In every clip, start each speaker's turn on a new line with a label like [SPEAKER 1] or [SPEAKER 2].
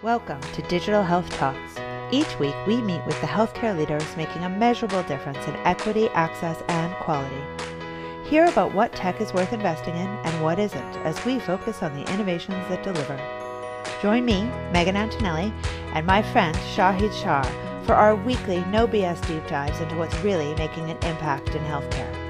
[SPEAKER 1] Welcome to Digital Health Talks. Each week, we meet with the healthcare leaders making a measurable difference in equity, access, and quality. Hear about what tech is worth investing in and what isn't as we focus on the innovations that deliver. Join me, Megan Antonelli, and my friend Shahid Shah for our weekly No BS deep dives into what's really making an impact in healthcare.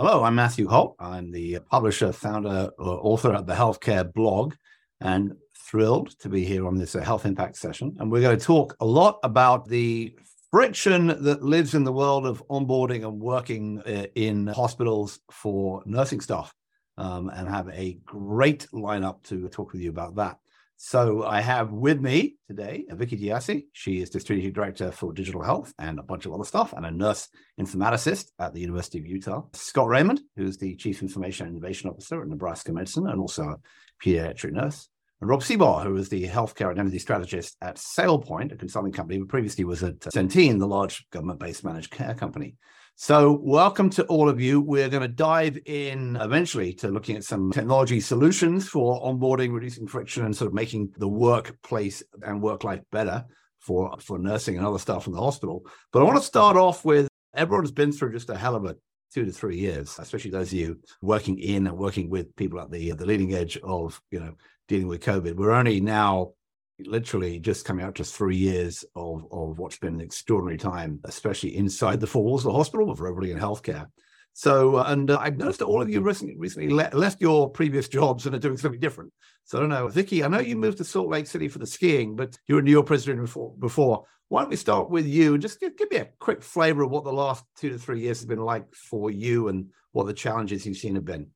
[SPEAKER 2] Hello, I'm Matthew Holt. I'm the publisher, founder, or author of the Healthcare blog, and thrilled to be here on this uh, health impact session. And we're going to talk a lot about the friction that lives in the world of onboarding and working uh, in hospitals for nursing staff, um, and have a great lineup to talk with you about that. So I have with me today Vicky Tiase. She is the strategic director for digital health and a bunch of other stuff, and a nurse informaticist at the University of Utah. Scott Raymond, who's the chief information and innovation officer at Nebraska Medicine, and also a pediatric nurse. And Rob Sebaugh, who is the healthcare identity strategist at SailPoint, a consulting company, but previously was at Centene, the large government-based managed care company. So, welcome to all of you. We're going to dive in eventually to looking at some technology solutions for onboarding, reducing friction, and sort of making the workplace and work life better for, for nursing and other staff in the hospital. But I want to start off with everyone's been through just a hell of a two to three years, especially those of you working in and working with people at the the leading edge of you know dealing with COVID. We're only now literally just coming out to three years of, of what's been an extraordinary time, especially inside the four walls of the hospital for everybody in healthcare. So, uh, and uh, I've noticed that all of you recently, recently le- left your previous jobs and are doing something different. So I don't know, Vicky, I know you moved to Salt Lake City for the skiing, but you were in New York Presbyterian before. before. Why don't we start with you and just give, give me a quick flavor of what the last two to three years has been like for you and what the challenges you've seen have been?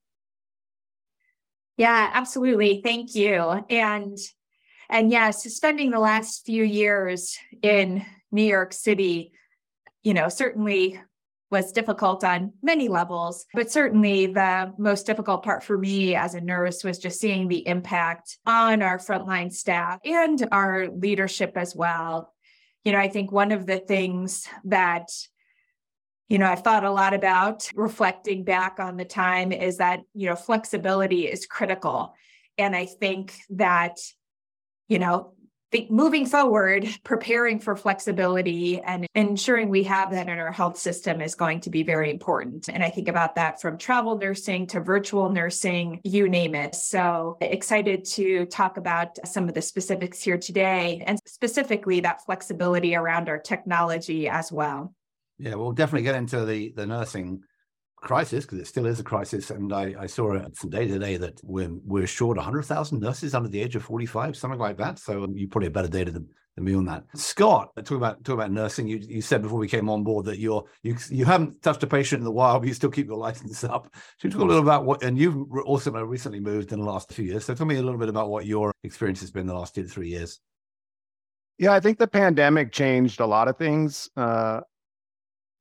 [SPEAKER 3] Yeah, absolutely. Thank you. And and yes, spending the last few years in New York City, you know, certainly was difficult on many levels, but certainly the most difficult part for me as a nurse was just seeing the impact on our frontline staff and our leadership as well. You know, I think one of the things that you know, I've thought a lot about reflecting back on the time is that, you know, flexibility is critical. And I think that you know, moving forward, preparing for flexibility and ensuring we have that in our health system is going to be very important. And I think about that from travel nursing to virtual nursing, you name it. So excited to talk about some of the specifics here today and specifically that flexibility around our technology as well.
[SPEAKER 2] Yeah, we'll definitely get into the the nursing crisis because it still is a crisis. And I, I saw some data today that we're, we're short 100,000 nurses under the age of 45, something like that. So you probably have better data than, than me on that. Scott, talk about talk about nursing. You you said before we came on board that you're you you haven't touched a patient in a while, but you still keep your license up. So talk a little about what, and you've also recently moved in the last few years. So tell me a little bit about what your experience has been the last two to three years.
[SPEAKER 4] Yeah, I think the pandemic changed a lot of things. Uh,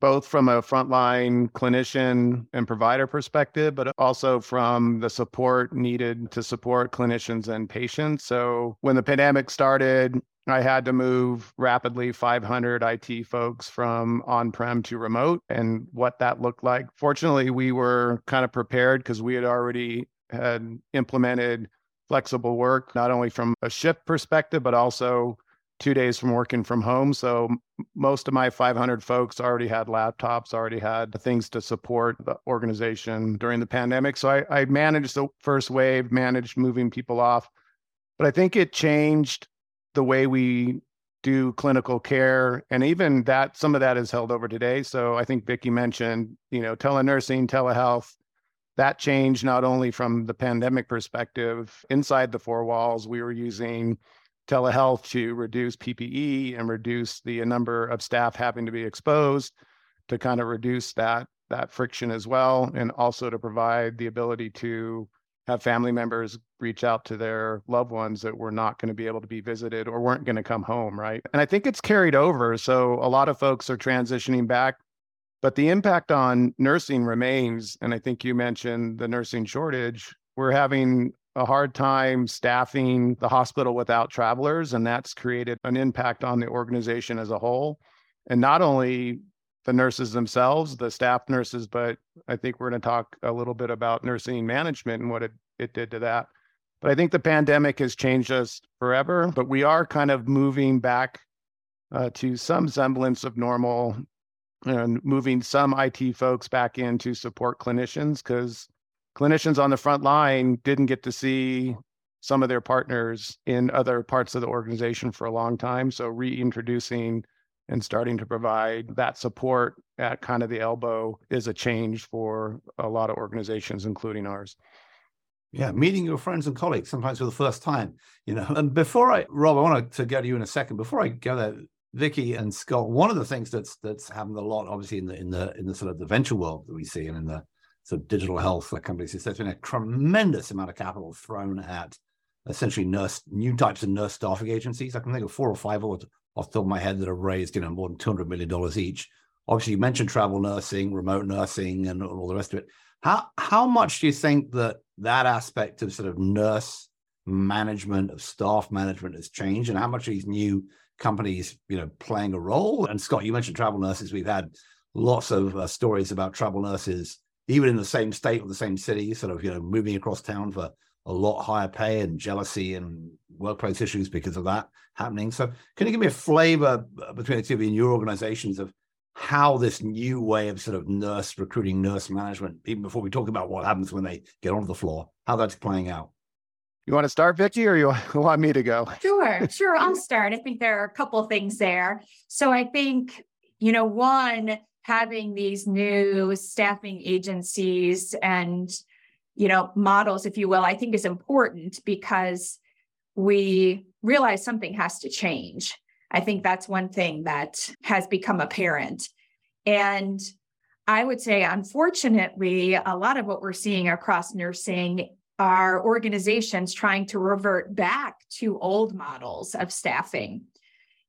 [SPEAKER 4] both from a frontline clinician and provider perspective, but also from the support needed to support clinicians and patients. So when the pandemic started, I had to move rapidly 500 IT folks from on prem to remote and what that looked like. Fortunately, we were kind of prepared because we had already had implemented flexible work, not only from a shift perspective, but also two days from working from home. So most of my 500 folks already had laptops, already had things to support the organization during the pandemic. So I, I managed the first wave, managed moving people off. But I think it changed the way we do clinical care. And even that, some of that is held over today. So I think Vicky mentioned, you know, telenursing, telehealth. That changed not only from the pandemic perspective inside the four walls, we were using telehealth to reduce PPE and reduce the number of staff having to be exposed to kind of reduce that that friction as well and also to provide the ability to have family members reach out to their loved ones that were not going to be able to be visited or weren't going to come home right? And i think it's carried over so a lot of folks are transitioning back but the impact on nursing remains and i think you mentioned the nursing shortage. We're having a hard time staffing the hospital without travelers, and that's created an impact on the organization as a whole. And not only the nurses themselves, the staff nurses, but I think we're going to talk a little bit about nursing management and what it, it did to that. But I think the pandemic has changed us forever, but we are kind of moving back uh, to some semblance of normal and moving some IT folks back in to support clinicians because clinicians on the front line didn't get to see some of their partners in other parts of the organization for a long time. So reintroducing and starting to provide that support at kind of the elbow is a change for a lot of organizations, including ours.
[SPEAKER 2] Yeah, meeting your friends and colleagues sometimes for the first time, you know. And before I, Rob, I want to go to you in a second. Before I go there, Vicky and Scott, one of the things that's that's happened a lot, obviously in the in the in the sort of the venture world that we see and in the sort of digital health companies, there's been a tremendous amount of capital thrown at essentially nurse new types of nurse staffing agencies. I can think of four or five off the top of my head that have raised, you know, more than two hundred million dollars each. Obviously, you mentioned travel nursing, remote nursing, and all the rest of it. How how much do you think that that aspect of sort of nurse management of staff management has changed, and how much are these new companies, you know, playing a role? And Scott, you mentioned travel nurses. We've had lots of uh, stories about travel nurses, even in the same state or the same city, sort of you know moving across town for a lot higher pay and jealousy and workplace issues because of that happening. So, can you give me a flavor uh, between the two of you in your organizations of how this new way of sort of nurse recruiting, nurse management, even before we talk about what happens when they get onto the floor, how that's playing out.
[SPEAKER 4] You want to start, Vicky, or you want me to go?
[SPEAKER 3] Sure, sure. I'll start. I think there are a couple things there. So I think, you know, one, having these new staffing agencies and, you know, models, if you will, I think is important because we realize something has to change. I think that's one thing that has become apparent. And I would say, unfortunately, a lot of what we're seeing across nursing are organizations trying to revert back to old models of staffing.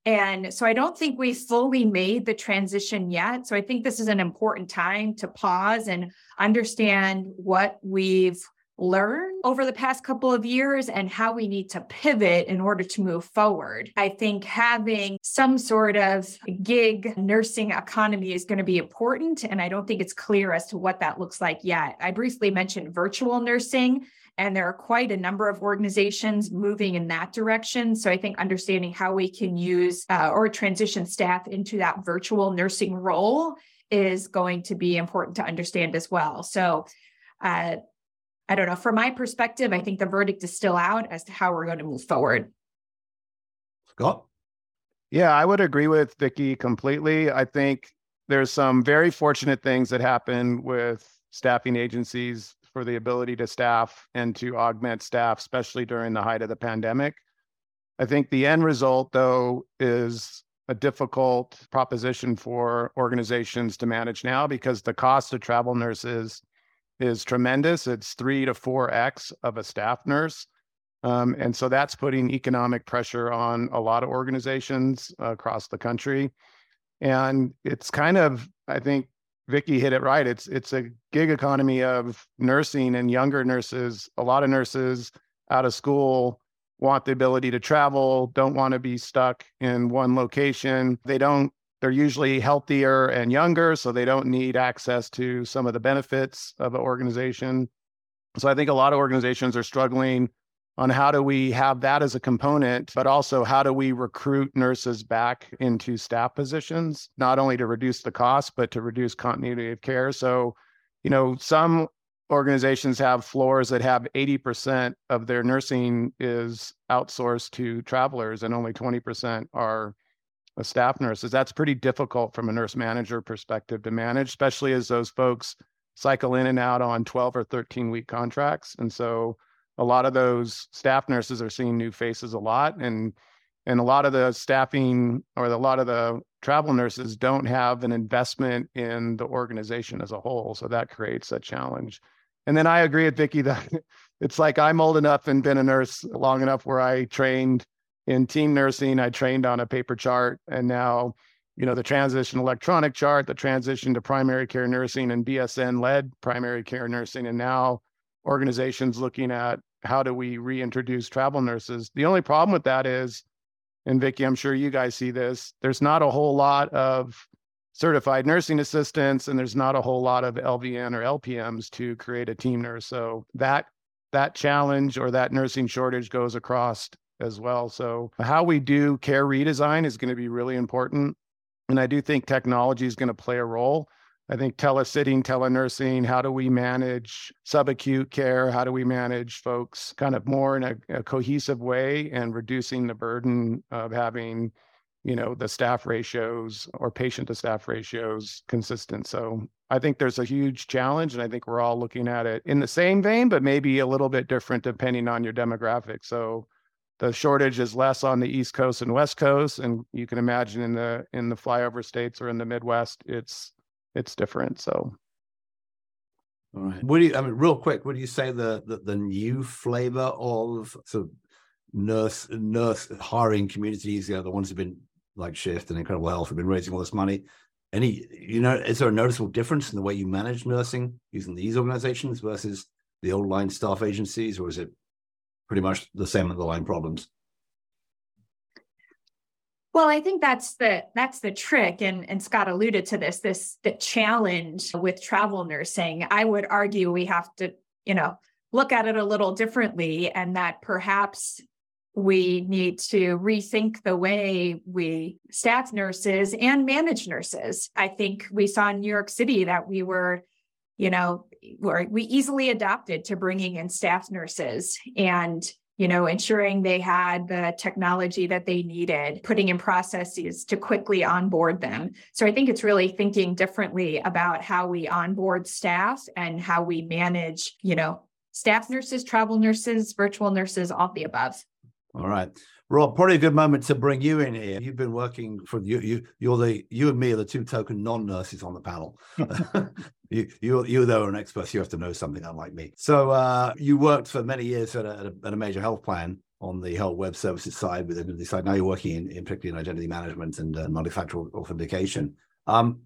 [SPEAKER 3] And so I don't think we fully made the transition yet. So I think this is an important time to pause and understand what we've learned over the past couple of years and how we need to pivot in order to move forward. I think having some sort of gig nursing economy is going to be important. And I don't think it's clear as to what that looks like yet. I briefly mentioned virtual nursing. And there are quite a number of organizations moving in that direction. So I think understanding how we can use uh, or transition staff into that virtual nursing role is going to be important to understand as well. So uh, I don't know. From my perspective, I think the verdict is still out as to how we're going to move forward.
[SPEAKER 2] Scott?
[SPEAKER 4] Yeah, I would agree with Vicky completely. I think there's some very fortunate things that happen with staffing agencies for the ability to staff and to augment staff, especially during the height of the pandemic. I think the end result, though, is a difficult proposition for organizations to manage now because the cost of travel nurses is tremendous. It's three to four X of a staff nurse. Um, and so that's putting economic pressure on a lot of organizations across the country. And it's kind of, I think Vicky hit it right. It's it's a gig economy of nursing and younger nurses. A lot of nurses out of school want the ability to travel, don't want to be stuck in one location. They don't they're usually healthier and younger, so they don't need access to some of the benefits of an organization. So I think a lot of organizations are struggling on how do we have that as a component, but also how do we recruit nurses back into staff positions, not only to reduce the cost, but to reduce continuity of care. So, you know, some organizations have floors that have 80% of their nursing is outsourced to travelers and only 20% are staff nurses. That's pretty difficult from a nurse manager perspective to manage, especially as those folks cycle in and out on 12 or 13 week contracts. And so a lot of those staff nurses are seeing new faces a lot and and a lot of the staffing or a lot of the travel nurses don't have an investment in the organization as a whole so that creates a challenge. And then i agree with vicki that it's like i'm old enough and been a nurse long enough where i trained in team nursing, I trained on a paper chart, and now, you know, the transition electronic chart, the transition to primary care nursing and BSN led primary care nursing, and now organizations looking at how do we reintroduce travel nurses. The only problem with that is, and Vicky, I'm sure you guys see this, there's not a whole lot of certified nursing assistants and there's not a whole lot of LVN or LPNs to create a team nurse. So that that challenge or that nursing shortage goes across as well. So how we do care redesign is going to be really important. And I do think technology is going to play a role. I think telesitting, telenursing, how do we manage subacute care? How do we manage folks kind of more in a, a, cohesive way and reducing the burden of having, you know, the staff ratios or patient to staff ratios consistent. So I think there's a huge challenge and I think we're all looking at it in the same vein, but maybe a little bit different depending on your demographic. So the shortage is less on the East Coast and West Coast. And you can imagine in the in the flyover states or in the Midwest, it's it's different. So,
[SPEAKER 2] all right. What do you? I mean, real quick, what do you say the the, the new flavor of sort of nurse nurse hiring communities? You know, the ones who've been like Shift and Incredible Health have been raising all this money. Any, you know, is there a noticeable difference in the way you manage nursing using these organizations versus the old line staff agencies, or is it pretty much the same underlying problems?
[SPEAKER 3] Well, I think that's the that's the trick, and and Scott alluded to this. This the challenge with travel nursing. I would argue we have to, you know, look at it a little differently, and that perhaps we need to rethink the way we staff nurses and manage nurses. I think we saw in New York City that we were, you know, we easily adapted to bringing in staff nurses and you know, ensuring they had the technology that they needed, putting in processes to quickly onboard them. So I think it's really thinking differently about how we onboard staff and how we manage, you know, staff nurses, travel nurses, virtual nurses, all the above.
[SPEAKER 2] All right. Rob, probably a good moment to bring you in here. You've been working for you. You, you're the you and me are the two token non-nurses on the panel. you, you, you though are an expert. You have to know something unlike me. So uh, you worked for many years at a, at a, major health plan on the health web services side with the side. Now you're working in, in particularly in identity management and uh, multi-factor authentication. Um,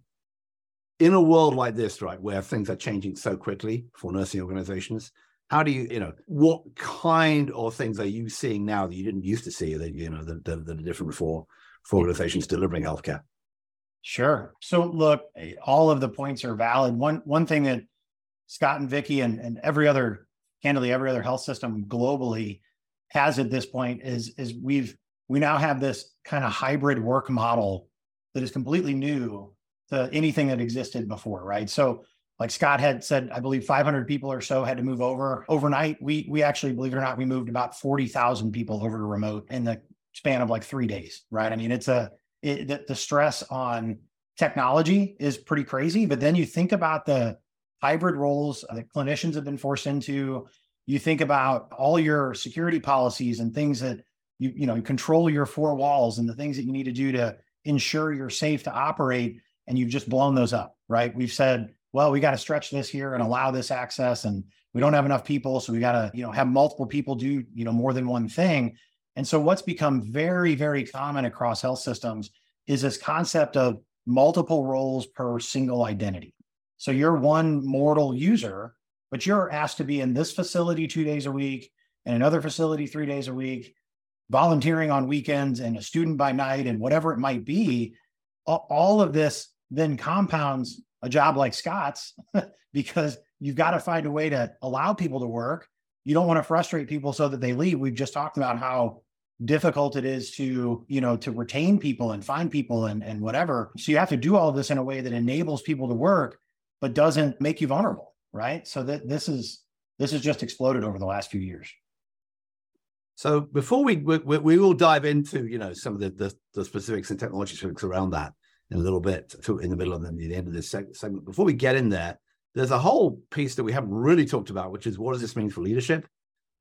[SPEAKER 2] in a world like this, right, where things are changing so quickly for nursing organizations, how do you you know what kind of things are you seeing now that you didn't used to see that you know that, that, that are different for for organizations delivering healthcare?
[SPEAKER 5] Sure. So look eh, all of the points are valid. One one thing that scott and vicky and, and every other candidly every other health system globally has at this point is is we've we now have this kind of hybrid work model that is completely new to anything that existed before right? So like Scott had said, I believe 500 people or so had to move over overnight. We we actually, believe it or not, we moved about 40,000 people over to remote in the span of like three days. Right? I mean, it's a it, the, stress on technology is pretty crazy. But then you think about the hybrid roles that clinicians have been forced into. You think about all your security policies and things that you you know control your four walls and the things that you need to do to ensure you're safe to operate, and you've just blown those up. Right? We've said well, we got to stretch this here and allow this access, and we don't have enough people, so we got to, you know, have multiple people do, you know, more than one thing. And so, what's become very, very common across health systems is this concept of multiple roles per single identity. So you're one mortal user, but you're asked to be in this facility two days a week and another facility three days a week, volunteering on weekends and a student by night and whatever it might be. All of this then compounds a job like Scott's because you've got to find a way to allow people to work. You don't want to frustrate people so that they leave. We've just talked about how difficult it is to, you know, to retain people and find people and, and whatever. So you have to do all of this in a way that enables people to work, but doesn't make you vulnerable. Right. So that this is this has just exploded over the last few years.
[SPEAKER 2] So before we we, we will dive into you know some of the, the, the specifics and technology specifics around that, in a little bit in the middle of the, the end of this segment. Before we get in there, there's a whole piece that we haven't really talked about, which is what does this mean for leadership?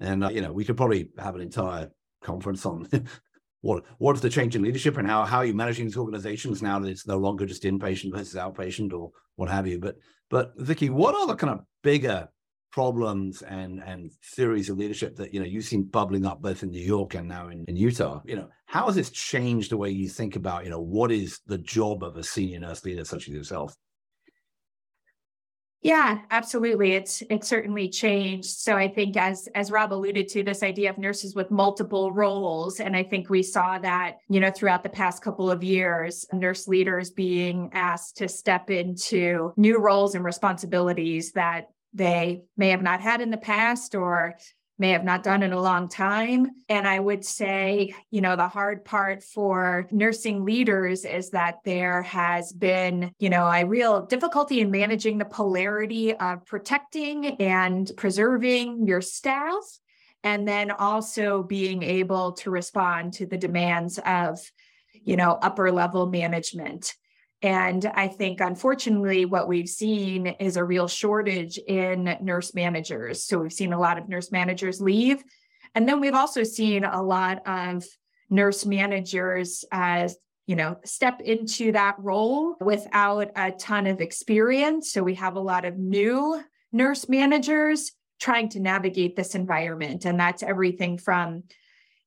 [SPEAKER 2] And uh, you know, we could probably have an entire conference on what what's the change in leadership and how how are you managing these organizations now that it's no longer just inpatient versus outpatient or what have you. But but Vicky, what are the kind of bigger problems and and theories of leadership that you know you've seen bubbling up both in New York and now in, in Utah. You know, how has this changed the way you think about you know what is the job of a senior nurse leader such as yourself?
[SPEAKER 3] Yeah, absolutely. It's it's certainly changed. So I think as as Rob alluded to, this idea of nurses with multiple roles, and I think we saw that you know throughout the past couple of years, nurse leaders being asked to step into new roles and responsibilities that they may have not had in the past or may have not done in a long time. And I would say, you know, the hard part for nursing leaders is that there has been, you know, a real difficulty in managing the polarity of protecting and preserving your staff. And then also being able to respond to the demands of, you know, upper level management. And I think, unfortunately, what we've seen is a real shortage in nurse managers. So we've seen a lot of nurse managers leave. And then we've also seen a lot of nurse managers as you know step into that role without a ton of experience so we have a lot of new nurse managers trying to navigate this environment and that's everything from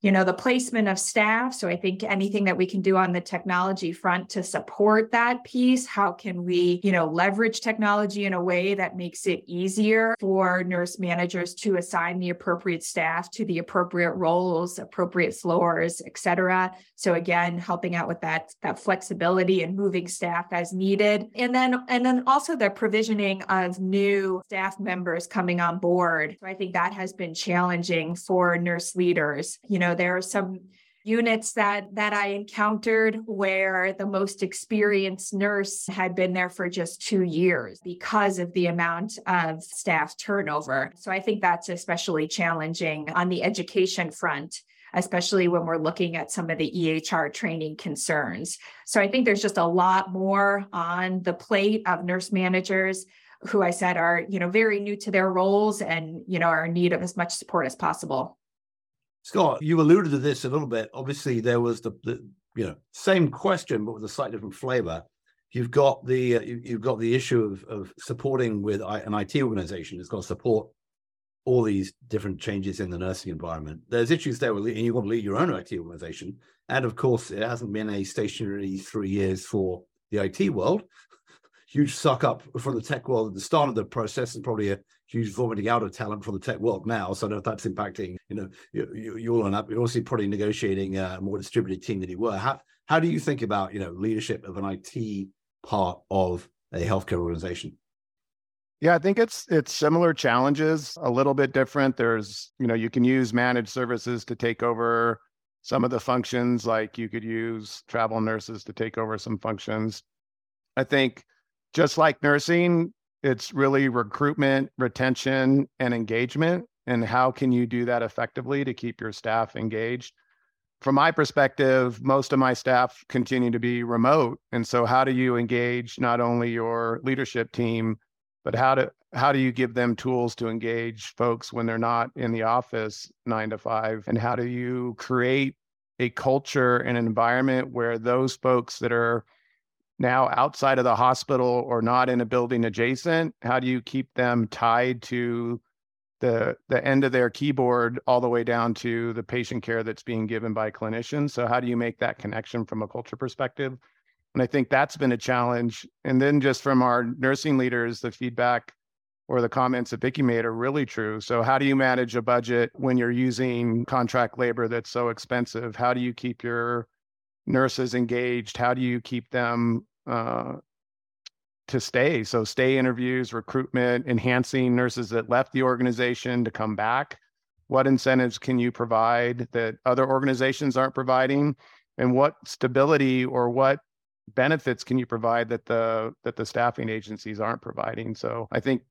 [SPEAKER 3] you know the placement of staff. So i think anything that we can do on the technology front to support that piece how can we you know leverage technology in a way that makes it easier for nurse managers to assign the appropriate staff to the appropriate roles appropriate floors et cetera. So again helping out with that that flexibility and moving staff as needed. And then and then also the provisioning of new staff members coming on board. So i think that has been challenging for nurse leaders you know know, there are some units that that I encountered where the most experienced nurse had been there for just 2 years because of the amount of staff turnover. So I think that's especially challenging on the education front especially when we're looking at some of the EHR training concerns. So I think there's just a lot more on the plate of nurse managers who I said are, you know, very new to their roles and, you know, are in need of as much support as possible.
[SPEAKER 2] Scott, you alluded to this a little bit. Obviously, there was the, the you know same question, but with a slightly different flavor. You've got the uh, you, have got the issue of of supporting with an IT organization. It's got to support all these different changes in the nursing environment. There's issues there, with, and you've got to lead your own IT organization. And of course, it hasn't been a stationary three years for the IT world huge suck up from the tech world at the start of the process and probably a huge vomiting out of talent from the tech world now. So I don't know if that's impacting, you know, you, you, all end up, you're also probably negotiating a more distributed team than you were. How, how do you think about, you know, leadership of an IT part of a healthcare organization?
[SPEAKER 4] Yeah, I think it's it's similar challenges, a little bit different. There's, you know, you can use managed services to take over some of the functions, like you could use travel nurses to take over some functions. I think just like nursing, it's really recruitment, retention, and engagement. And how can you do that effectively to keep your staff engaged? From my perspective, most of my staff continue to be remote. And so how do you engage not only your leadership team, but how do how do you give them tools to engage folks when they're not in the office nine to five? And how do you create a culture and an environment where those folks that are now outside of the hospital or not in a building adjacent how do you keep them tied to the the end of their keyboard all the way down to the patient care that's being given by clinicians so how do you make that connection from a culture perspective and i think that's been a challenge and then just from our nursing leaders the feedback or the comments that Vicky made are really true. So how do you manage a budget when you're using contract labor that's so expensive? How do you keep your nurses engaged? How do you keep them uh, to stay. So stay interviews, recruitment, enhancing nurses that left the organization to come back. What incentives can you provide that other organizations aren't providing? And what stability or what benefits can you provide that the that the staffing agencies aren't providing? So I think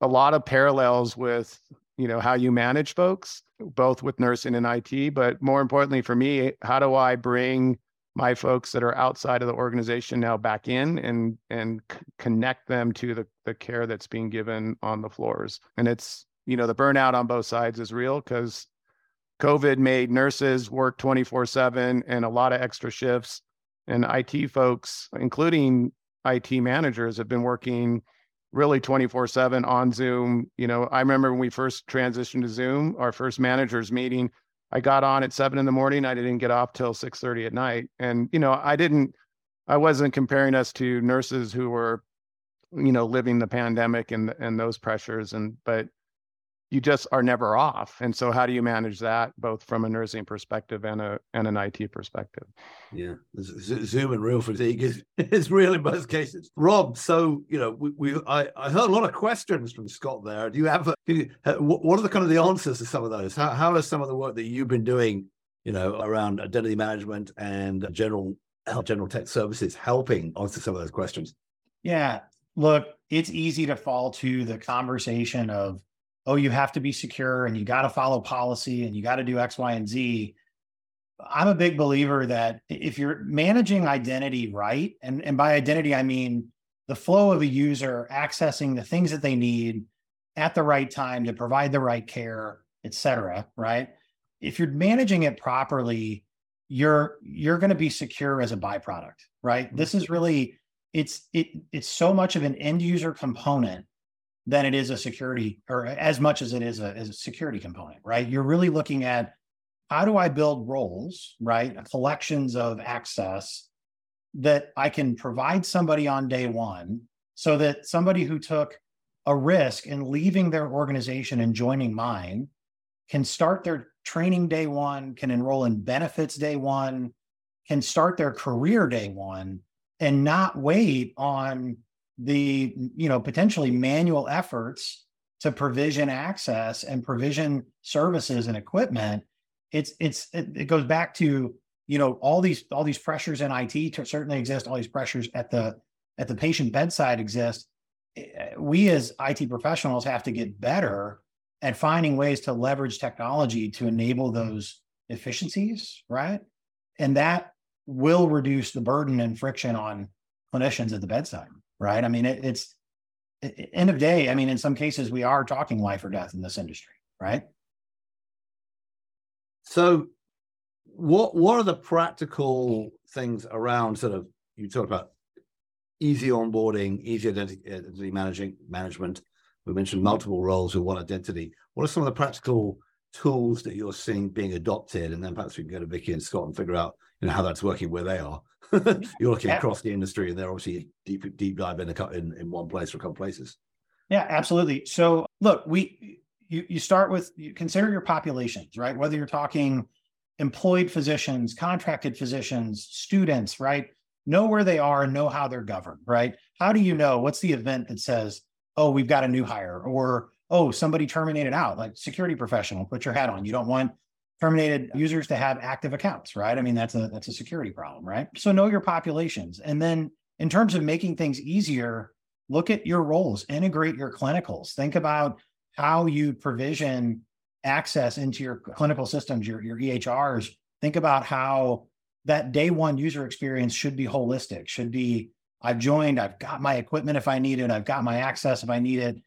[SPEAKER 4] a lot of parallels with you know how you manage folks both with nursing and IT but more importantly for me how do I bring my folks that are outside of the organization now back in and and c- connect them to the, the care that's being given on the floors. And it's you know the burnout on both sides is real because covid made nurses work 24 7 and a lot of extra shifts. And it folks including it managers have been working really 24 7 on zoom. You know i remember when we first transitioned to zoom our first managers meeting I got on at seven in the morning. I didn't get off till six thirty at night. And you know, I didn't. I wasn't comparing us to nurses who were, you know, living the pandemic and and those pressures. And but you just are never off. And so how do you manage that both from a nursing perspective and a and an IT perspective?
[SPEAKER 2] Yeah, Zoom and real fatigue is, is real in most cases. Rob, so you know, we, we I, I heard a lot of questions from Scott there. Do you have a, you, what are the kind of the answers to some of those? How how is some of the work that you've been doing, you know, around identity management and general health general tech services helping answer some of those questions?
[SPEAKER 5] Yeah, look, it's easy to fall to the conversation of oh, you have to be secure and you got to follow policy and you got to do X, Y, and Z. I'm a big believer that if you're managing identity right, and, and by identity, I mean the flow of a user accessing the things that they need at the right time to provide the right care, et cetera, right? If you're managing it properly, you're you're going to be secure as a byproduct, right? This is mm-hmm. really it's it it's so much of an end user component than it is a security or as much as it is a, as a security component, right? You're really looking at how do I build roles, right? Collections of access that I can provide somebody on day one so that somebody who took a risk in leaving their organization and joining mine can start their training day one, can enroll in benefits day one, can start their career day one, and not wait on the you know potentially manual efforts to provision access and provision services and equipment it's it's it, it goes back to you know all these all these pressures in IT to certainly exist all these pressures at the at the patient bedside exist. Eh, we as IT professionals have to get better at finding ways to leverage technology to enable those efficiencies right? And that will reduce the burden and friction on clinicians at the bedside right? I mean, it, it's end of day. I mean, in some cases, we are talking life or death in this industry, right?
[SPEAKER 2] So, what what are the practical things around sort of you talked about easy onboarding, easy identity, identity managing management. We mentioned multiple roles with one identity. What are some of the practical tools that you're seeing being adopted? And then perhaps we can go to Vicky and Scott and figure out you know how that's working where they are. you're looking yeah. across the industry, and they're obviously deep deep dive in a in, in one place or a couple places.
[SPEAKER 5] Yeah, absolutely. So look, we you you start with you consider your populations, right? Whether you're talking employed physicians, contracted physicians, students, right? Know where they are and know how they're governed, right? How do you know what's the event that says, oh, we've got a new hire, or oh, somebody terminated out, like security professional, put your hat on. You don't want terminated users to have active accounts, right? I mean, that's a that's a security problem, right? So know your populations. And then in terms of making things easier, look at your roles, integrate your clinicals. Think about how you provision access into your clinical systems, your, your EHRs. Think about how that day one user experience should be holistic, should be I've joined, I've got my equipment if I need it, I've got my access if I need it,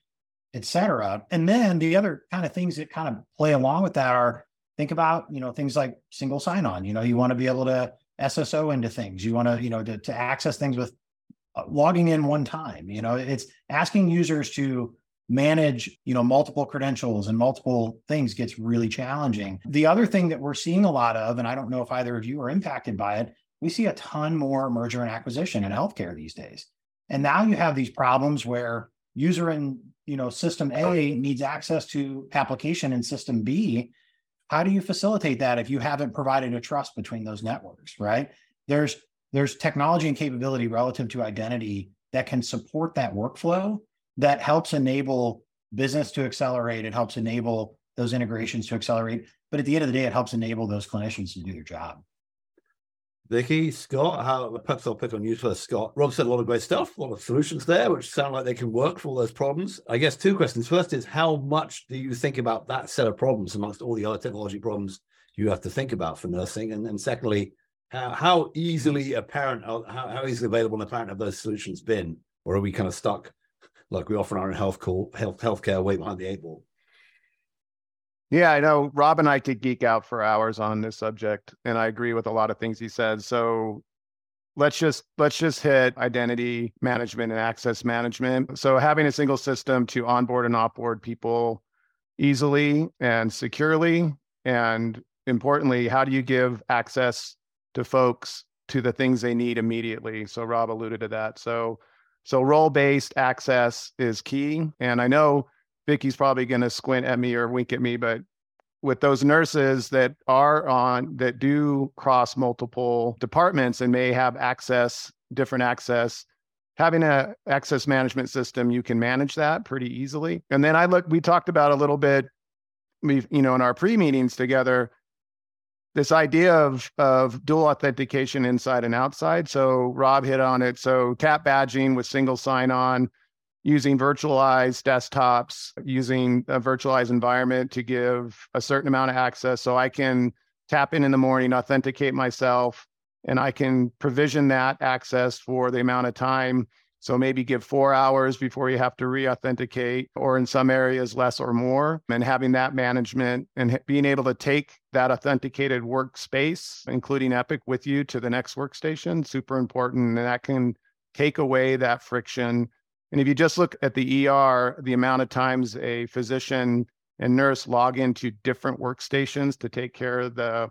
[SPEAKER 5] et cetera. And then the other kind of things that kind of play along with that are think about you know things like single sign-on you know you want to be able to sso into things. You want to you know to, to access things with uh, logging in one time you know it's asking users to manage you know multiple credentials and multiple things gets really challenging. The other thing that we're seeing a lot of and i don't know if either of you are impacted by it we see a ton more merger and acquisition in healthcare these days. And now you have these problems where user in you know system a needs access to application in system b how do you facilitate that if you haven't provided a trust between those networks right? There's there's technology and capability relative to identity that can support that workflow that helps enable business to accelerate it helps enable those integrations to accelerate but at the end of the day it helps enable those clinicians to do their job
[SPEAKER 2] Vicky, Scott, how perhaps I'll pick on you first, Scott. Rob said a lot of great stuff, a lot of solutions there, which sound like they can work for all those problems. I guess two questions. First is how much do you think about that set of problems amongst all the other technology problems you have to think about for nursing? And then secondly, how, how easily apparent, how, how easily available and apparent have those solutions been? Or are we kind of stuck like we often are in health call, health healthcare way behind the eight ball?
[SPEAKER 4] Yeah, I know Rob and I could geek out for hours on this subject, and I agree with a lot of things he said. So let's just let's just hit identity management and access management. So having a single system to onboard and offboard people easily and securely, and importantly, how do you give access to folks to the things they need immediately? So Rob alluded to that. So so role based access is key, and I know Vicky's probably going to squint at me or wink at me, but with those nurses that are on that do cross multiple departments and may have access, different access, having a access management system, you can manage that pretty easily. And then I look, we talked about a little bit, we've you know, in our pre-meetings together, this idea of of dual authentication inside and outside. So Rob hit on it. So tap badging with single sign-on using virtualized desktops, using a virtualized environment to give a certain amount of access. So I can tap in in the morning, authenticate myself, and I can provision that access for the amount of time. So maybe give four hours before you have to re authenticate, or in some areas, less or more. And having that management and being able to take that authenticated workspace, including Epic, with you to the next workstation, super important. And that can take away that friction and if you just look at the ER, the amount of times a physician and nurse log into different workstations to take care of the,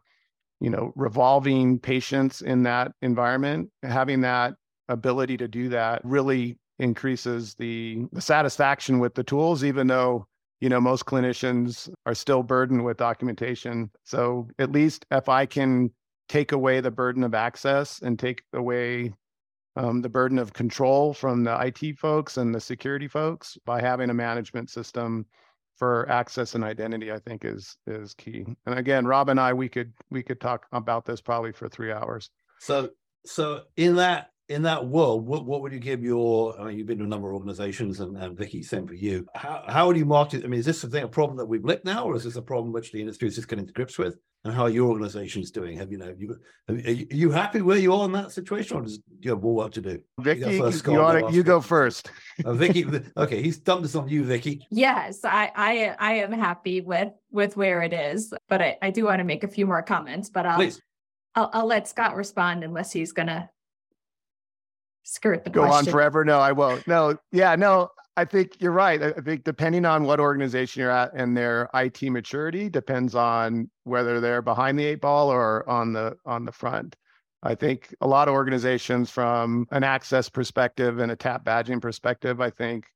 [SPEAKER 4] you know, revolving patients in that environment, having that ability to do that really increases the, the satisfaction with the tools, even though you know most clinicians are still burdened with documentation. So at least if I can take away the burden of access and take away um, the burden of control from the IT folks and the security folks by having a management system for access and identity i think is is key. And again rob and i we could we could talk about this probably for three hours.
[SPEAKER 2] So so in that in that world, what, what would you give your? I mean, you've been to a number of organizations, and, and Vicky, same for you. How how would you market? I mean, is this a thing, a problem that we've licked now, or is this a problem which the industry is just getting to grips with? And how are your organizations doing? Have you know? Have you, are you happy where you are in that situation, or does you have more work to do?
[SPEAKER 4] Vicky, you, first, you, ought you go first.
[SPEAKER 2] uh, Vicky, okay, he's dumped this on you, Vicky.
[SPEAKER 3] Yes, I I I am happy with with where it is, but I, I do want to make a few more comments. But I'll, Please. I'll, I'll let Scott respond unless he's gonna skirt the
[SPEAKER 4] go
[SPEAKER 3] question.
[SPEAKER 4] on forever. No, I won't. No, yeah, no. I think you're right. I think depending on what organization you're at and their IT maturity depends on whether they're behind the eight ball or on the on the front. I think a lot of organizations from an access perspective and a tap badging perspective, I think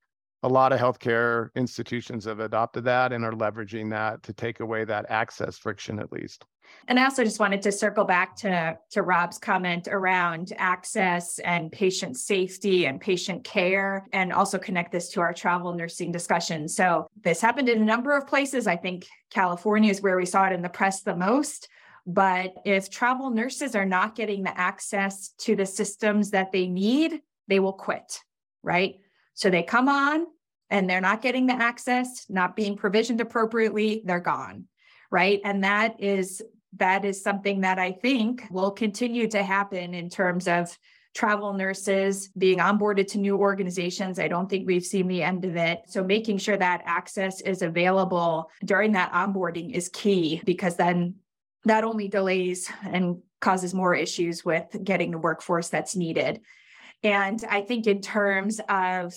[SPEAKER 4] a lot of healthcare institutions have adopted that and are leveraging that to take away that access friction at least.
[SPEAKER 3] And I also just wanted to circle back to, to Rob's comment around access and patient safety and patient care, and also connect this to our travel nursing discussion. So, this happened in a number of places. I think California is where we saw it in the press the most. But if travel nurses are not getting the access to the systems that they need, they will quit, right? So they come on and they're not getting the access, not being provisioned appropriately, they're gone right and that is that is something that I think will continue to happen in terms of travel nurses being onboarded to new organizations. I don't think we've seen the end of it. So making sure that access is available during that onboarding is key because then that only delays and causes more issues with getting the workforce that's needed. And I think in terms of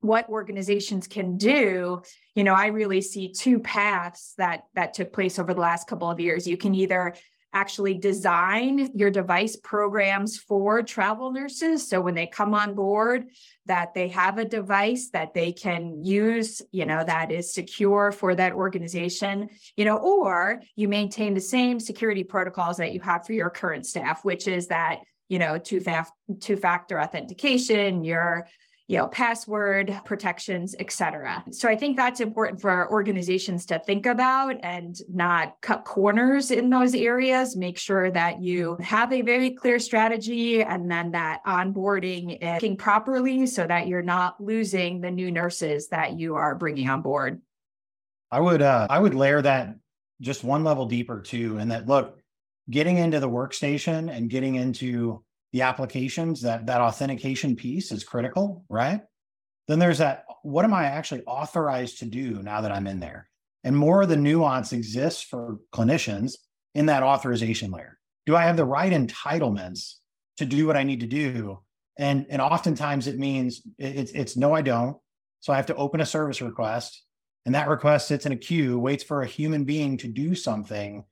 [SPEAKER 3] what organizations can do you know i really see two paths that that took place over the last couple of years. You can either actually design your device programs for travel nurses. So when they come on board that they have a device that they can use you know that is secure for that organization you know or you maintain the same security protocols that you have for your current staff which is that you know two fa- two factor authentication your you know, password protections, et cetera. So I think that's important for our organizations to think about and not cut corners in those areas. Make sure that you have a very clear strategy and then that onboarding is working properly so that you're not losing the new nurses that you are bringing on board.
[SPEAKER 5] I would uh, I would layer that just one level deeper too, and that look, getting into the workstation and getting into the applications, that that authentication piece is critical, right? Then there's that what am I actually authorized to do now that I'm in there? And more of the nuance exists for clinicians in that authorization layer. Do I have the right entitlements to do what I need to do? And and oftentimes it means it's it's no, I don't. So I have to open a service request, and that request sits in a queue, waits for a human being to do something.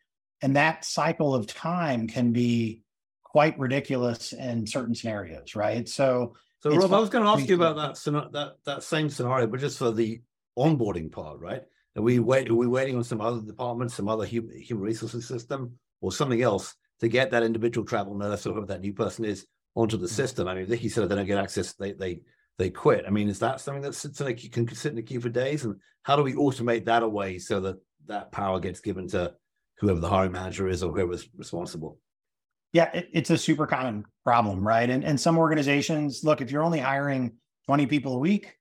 [SPEAKER 5] And that cycle of time can be quite ridiculous in certain scenarios, right? So,
[SPEAKER 2] so Rob, I was going to ask you about that that that same scenario, but just for the onboarding part, right? Are we wait? Are we waiting on some other department, some other human, human resources system, or something else to get that individual travel nurse or whoever that new person is onto the mm-hmm. system? I mean, Vicky said they don't get access, they they they quit. I mean, is that something that sits in a, can sit in a queue for days? And how do we automate that away so that that power gets given to whoever the hiring manager is or whoever's responsible?
[SPEAKER 5] Yeah, it, it's a super common problem, right? And and some organizations, look, if you're only hiring 20 people a week,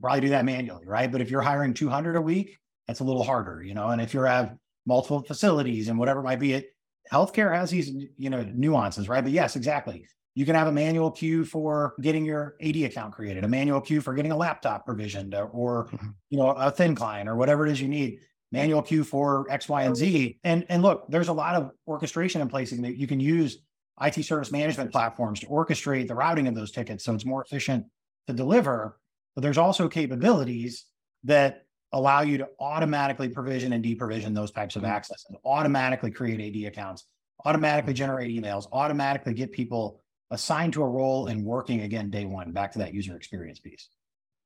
[SPEAKER 5] probably do that manually, right? But if you're hiring 200 a week, that's a little harder, you know. And if you have multiple facilities and whatever it might be, it healthcare has these, you know, nuances, right? But yes, exactly. You can have a manual queue for getting your AD account created, a manual queue for getting a laptop provisioned, or mm-hmm. you know, a thin client, or whatever it is you need manual queue for X, Y, and Z. And, and look, there's a lot of orchestration in place that you can use IT service management platforms to orchestrate the routing of those tickets so it's more efficient to deliver. But there's also capabilities that allow you to automatically provision and deprovision those types of mm-hmm. access and automatically create AD accounts, automatically generate emails, automatically get people assigned to a role and working again day one, back to that user experience piece.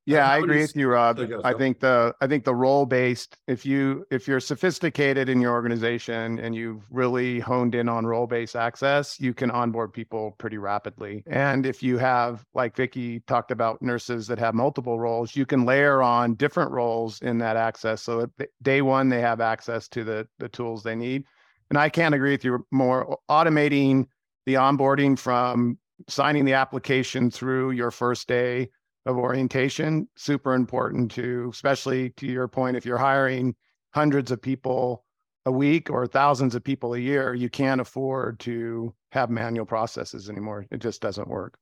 [SPEAKER 4] Yeah, I agree with you, Rob. I think the I think the role based. If you if you're sophisticated in your organization and you've really honed in on role based access, you can onboard people pretty rapidly. And if you have, like Vicky talked about, nurses that have multiple roles, you can layer on different roles in that access. So that day one they have access to the the tools they need. And I can't agree with you more. Automating the onboarding from signing the application through your first day of orientation super important to especially to your point if you're hiring hundreds of people a week or thousands of people a year you can't afford to have manual processes anymore. It just doesn't work.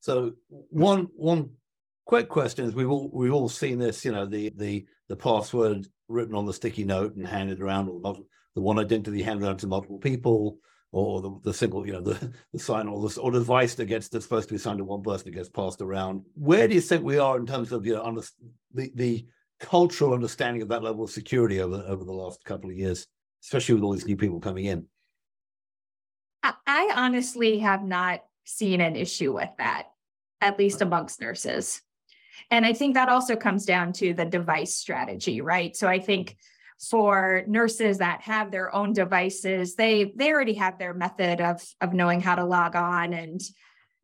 [SPEAKER 2] So one one quick question is we've all we've all seen this you know the the the password written on the sticky note and handed around or the one identity handed around to multiple people or the, the single, you know, the, the sign or the, or the device that gets that's supposed to be signed to one person that gets passed around. Where do you think we are in terms of you know under, the the cultural understanding of that level of security over over the last couple of years, especially with all these new people coming in?
[SPEAKER 3] I honestly have not seen an issue with that, at least amongst nurses. And I think that also comes down to the device strategy, right? So I think for nurses that have their own devices. They they already have their method of of knowing how to log on and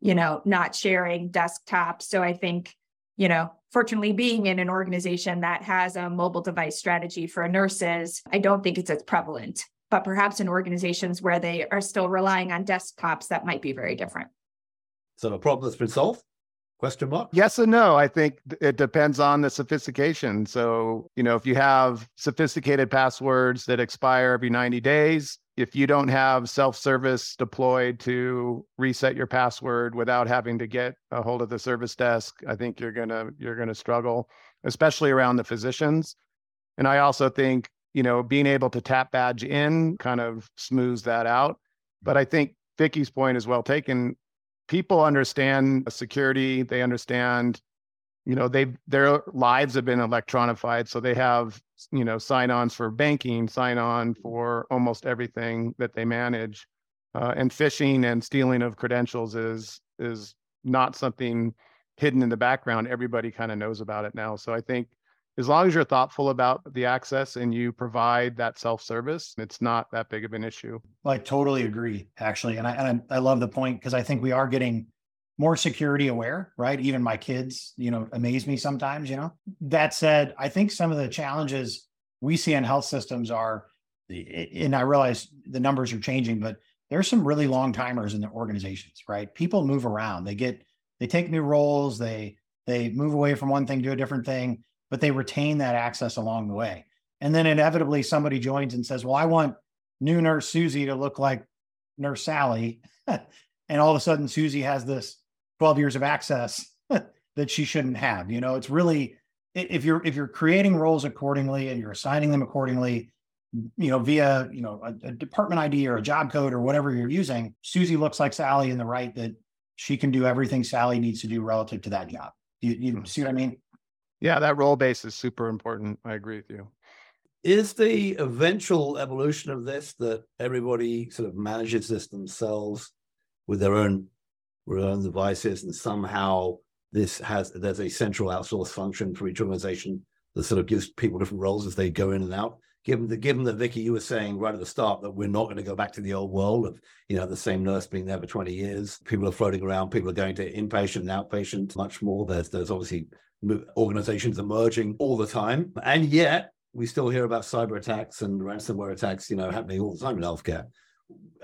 [SPEAKER 3] you know not sharing desktops. So i think you know fortunately being in an organization that has a mobile device strategy for nurses i don't think it's as prevalent but perhaps in organizations where they are still relying on desktops that might be very different.
[SPEAKER 2] So the problem that's been solved Question mark?
[SPEAKER 4] Yes and no. I think it depends on the sophistication. So, you know, if you have sophisticated passwords that expire every 90 days, if you don't have self-service deployed to reset your password without having to get a hold of the service desk, I think you're gonna you're gonna struggle, especially around the physicians. And I also think, you know, being able to tap badge in kind of smooths that out. But I think Vicky's point is well taken people understand security they understand you know they their lives have been electronified. So they have you know sign-ons for banking sign-on for almost everything that they manage. Uh, and phishing and stealing of credentials is is not something hidden in the background. Everybody kind of knows about it now. So i think as long as you're thoughtful about the access and you provide that self-service, it's not that big of an issue.
[SPEAKER 5] I totally agree, actually, and I and I, I love the point because I think we are getting more security aware, right? Even my kids, you know, amaze me sometimes. You know, that said, I think some of the challenges we see in health systems are, and I realize the numbers are changing, but there's some really long timers in the organizations, right? People move around, they get, they take new roles, they they move away from one thing to a different thing but they retain that access along the way. And then inevitably somebody joins and says, Well, I want new nurse Susie to look like nurse Sally. and all of a sudden, Susie has this 12 years of access that she shouldn't have. You know, it's really if you're if you're creating roles accordingly and you're assigning them accordingly, you know, via you know a, a, department ID or a job code or whatever you're using, Susie looks like Sally in the right that she can do everything Sally needs to do relative to that job. You, you hmm. see what I mean?
[SPEAKER 4] Yeah, that role base is super important. I agree with you.
[SPEAKER 2] Is the eventual evolution of this that everybody sort of manages this themselves with their own their own devices, and somehow this has there's a central outsource function for each organization that sort of gives people different roles as they go in and out. Given the given that Vicky, you were saying right at the start that we're not going to go back to the old world of you know the same nurse being there for 20 years. People are floating around. People are going to inpatient and outpatient much more. There's there's obviously organizations emerging all the time, and yet we still hear about cyber attacks and ransomware attacks, you know, happening all the time in healthcare.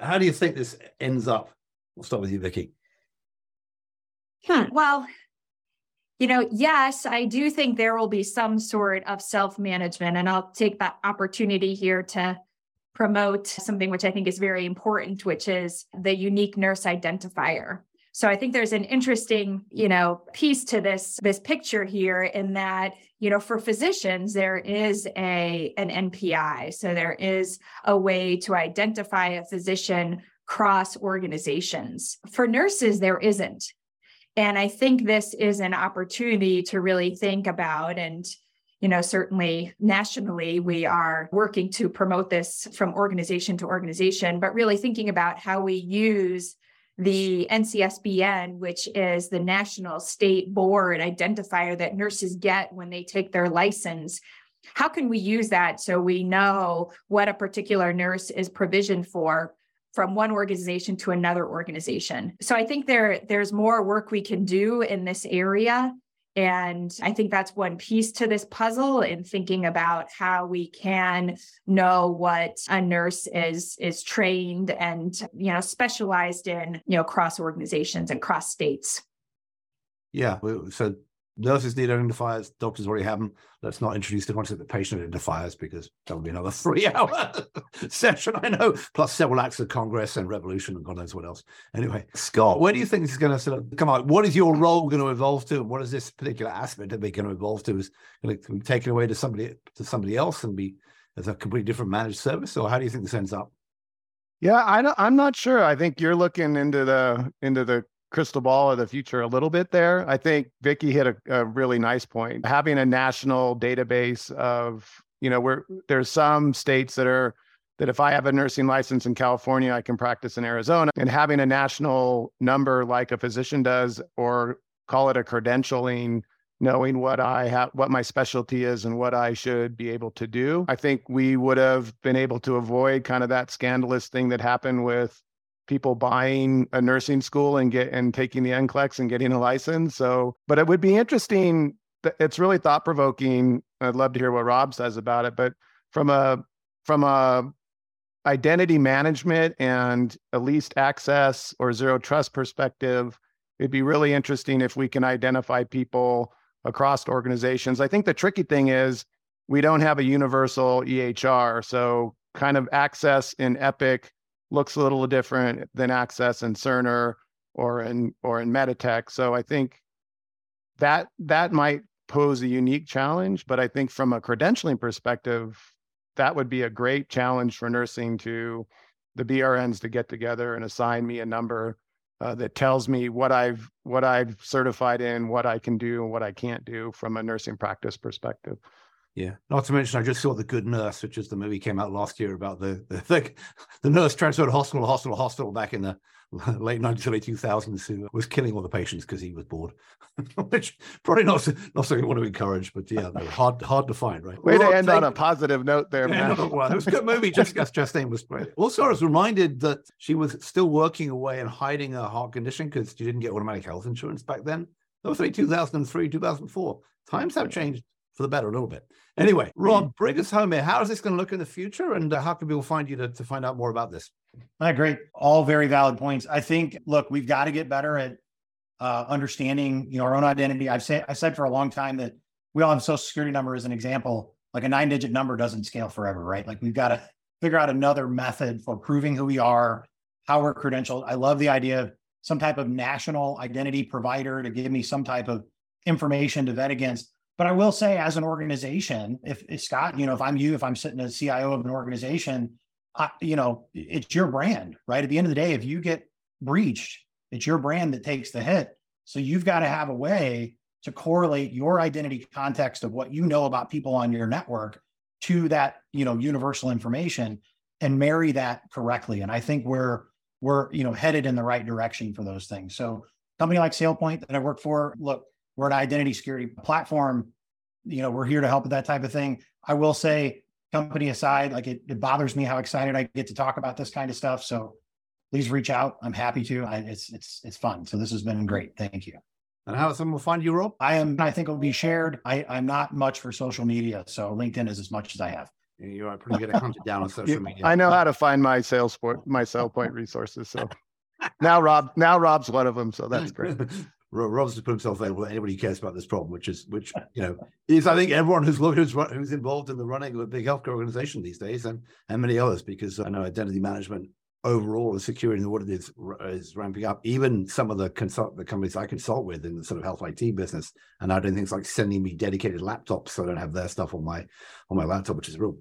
[SPEAKER 2] How do you think this ends up? We'll start with you, Vicky.
[SPEAKER 3] Hmm. Well, you know, yes, I do think there will be some sort of self management, and I'll take that opportunity here to promote something which I think is very important, which is the unique nurse identifier. So I think there's an interesting, you know, piece to this this picture here in that, you know, for physicians there is a an NPI. So there is a way to identify a physician cross organizations. For nurses there isn't. And I think this is an opportunity to really think about and you know certainly nationally we are working to promote this from organization to organization but really thinking about how we use the NCSBN, which is the national state board identifier that nurses get when they take their license. How can we use that so we know what a particular nurse is provisioned for from one organization to another organization? So I think there there's more work we can do in this area and I think that's one piece to this puzzle in thinking about how we can know what a nurse is is trained and you know specialized in, you know, cross organizations and cross states.
[SPEAKER 2] Yeah, so nurses need identifiers, doctors already have them. Let's not introduce the concept of patient identifiers because that would be another three hour session, I know, plus several acts of Congress and revolution and God knows what else. Anyway, Scott, where do you think this is going to sort of come out? What is your role going to evolve to? And What is this particular aspect that we're going to evolve to? Is going to be taken away to somebody to somebody else and be as a completely different managed service? Or how do you think this ends up?
[SPEAKER 4] Yeah, I don't, I'm not sure. I think you're looking into the into the crystal ball of the future a little bit there. I think Vicky hit a, a really nice point. Having a national database of, you know, where there's some states that are that if I have a nursing license in California, I can practice in Arizona. And having a national number like a physician does, or call it a credentialing, knowing what I have, what my specialty is, and what I should be able to do. I think we would have been able to avoid kind of that scandalous thing that happened with people buying a nursing school and get and taking the NCLEX and getting a license. So, but it would be interesting. It's really thought provoking. I'd love to hear what Rob says about it. But from a from a identity management and at least access or zero trust perspective, it'd be really interesting if we can identify people across organizations. I think the tricky thing is we don't have a universal EHR. So kind of access in Epic looks a little different than Access and Cerner or in or in Meditech. So I think that that might pose a unique challenge, but I think from a credentialing perspective, that would be a great challenge for nursing to the BRNs to get together and assign me a number uh, that tells me what I've what I've certified in, what I can do, and what I can't do from a nursing practice perspective.
[SPEAKER 2] Yeah. Not to mention, I just saw The Good Nurse, which is the movie came out last year about the the, the, the nurse transferred hospital, hospital, hospital back in the late 90s, early 2000s, who was killing all the patients because he was bored, which probably not not something you want to encourage, but yeah, hard hard to find, right?
[SPEAKER 4] Way well, to end on a positive note there, man.
[SPEAKER 2] Yeah, well, it was a good movie. Jessica Chastain was great. Also, I was reminded that she was still working away and hiding her heart condition because she didn't get automatic health insurance back then. That was like 2003, 2004. Times have changed for the better a little bit. Anyway, Rob, bring us home here. How is this going to look in the future, and uh, how can people find you to, to find out more about this?
[SPEAKER 5] I agree. All very valid points. I think, look, we've got to get better at uh, understanding, you know, our own identity. I've said I said for a long time that we all have a social security number as an example. Like a nine-digit number doesn't scale forever, right? Like we've got to figure out another method for proving who we are, how we're credentialed. I love the idea of some type of national identity provider to give me some type of information to vet against. But I will say, as an organization, if, if, Scott, you know, if I'm you, if I'm sitting as CIO of an organization, I, you know, it's your brand, right? At the end of the day, if you get breached, it's your brand that takes the hit. So you've got to have a way to correlate your identity context of what you know about people on your network to that, you know, universal information and marry that correctly. And I think we're we're you know headed in the right direction for those things. So company like SailPoint that I work for, look, we're an identity security platform. you know, we're here to help with that type of thing. I will say, company aside, like it, it bothers me how excited I get to talk about this kind of stuff. So please reach out. I'm happy to. I, it's it's it's fun. So this has been great. Thank you.
[SPEAKER 2] And how someone will find you, Rob?
[SPEAKER 5] I am. I think it will be shared. I, I'm not much for social media, so LinkedIn is as much as I have.
[SPEAKER 2] You are pretty good at hunting down on social media.
[SPEAKER 4] I know how to find my SailPoint, my SailPoint resources. So now Rob, now Rob's one of them. So that's great.
[SPEAKER 2] Rob's to put himself available to anybody who cares about this problem, which is which you know is I think everyone who's who's who's involved in the running of a big healthcare organization these days, and and many others, because I know identity management overall the security and what it is is ramping up. Even some of the consult the companies I consult with in the sort of health IT business and now doing things like sending me dedicated laptops so I don't have their stuff on my on my laptop, which is a real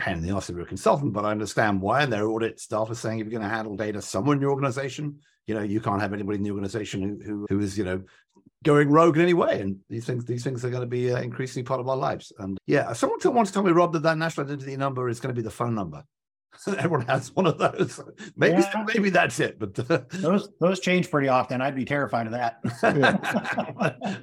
[SPEAKER 2] pain in the ass you're a consultant. But I understand why, and their audit staff are saying if you're going to handle data somewhere in your organization, you know you can't have anybody in the organization who who, who is you know going rogue in any way. And these things, these things are going to be uh, increasingly part of our lives. And yeah, someone wants to tell me, Rob, that that national identity number is going to be the phone number. Everyone has one of those. Maybe yeah. maybe that's it. But
[SPEAKER 5] uh, those those change pretty often. I'd be terrified of that.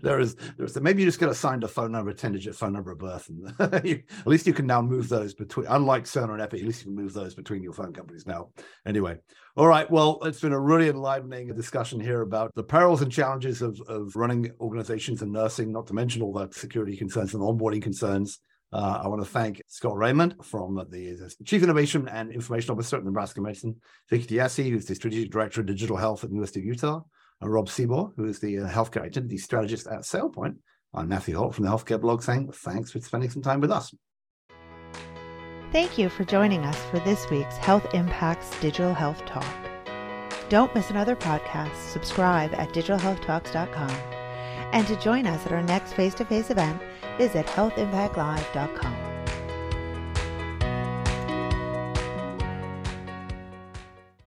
[SPEAKER 2] there is there's maybe you just get assigned a phone number, a ten digit phone number of birth, and you, at least you can now move those between. Unlike Cerner and Epic, at least you can move those between your phone companies now. Anyway, all right. Well, it's been a really enlightening discussion here about the perils and challenges of of running organizations and nursing, not to mention all the security concerns and onboarding concerns. Uh, I want to thank Scott Raymond from the Chief Innovation and Information Officer at Nebraska Medicine, Vicky Tiase, who's the Strategic Director of Digital Health at the University of Utah, and Rob Sebaugh, who is the uh, Healthcare Identity Strategist at SailPoint. I'm Matthew Holt from the Healthcare blog saying thanks for spending some time with us.
[SPEAKER 1] Thank you for joining us for this week's Health Impacts Digital Health Talk. Don't miss another podcast. Subscribe at digitalhealthtalks.com. And to join us at our next face to face event, visit healthimpactlive.com.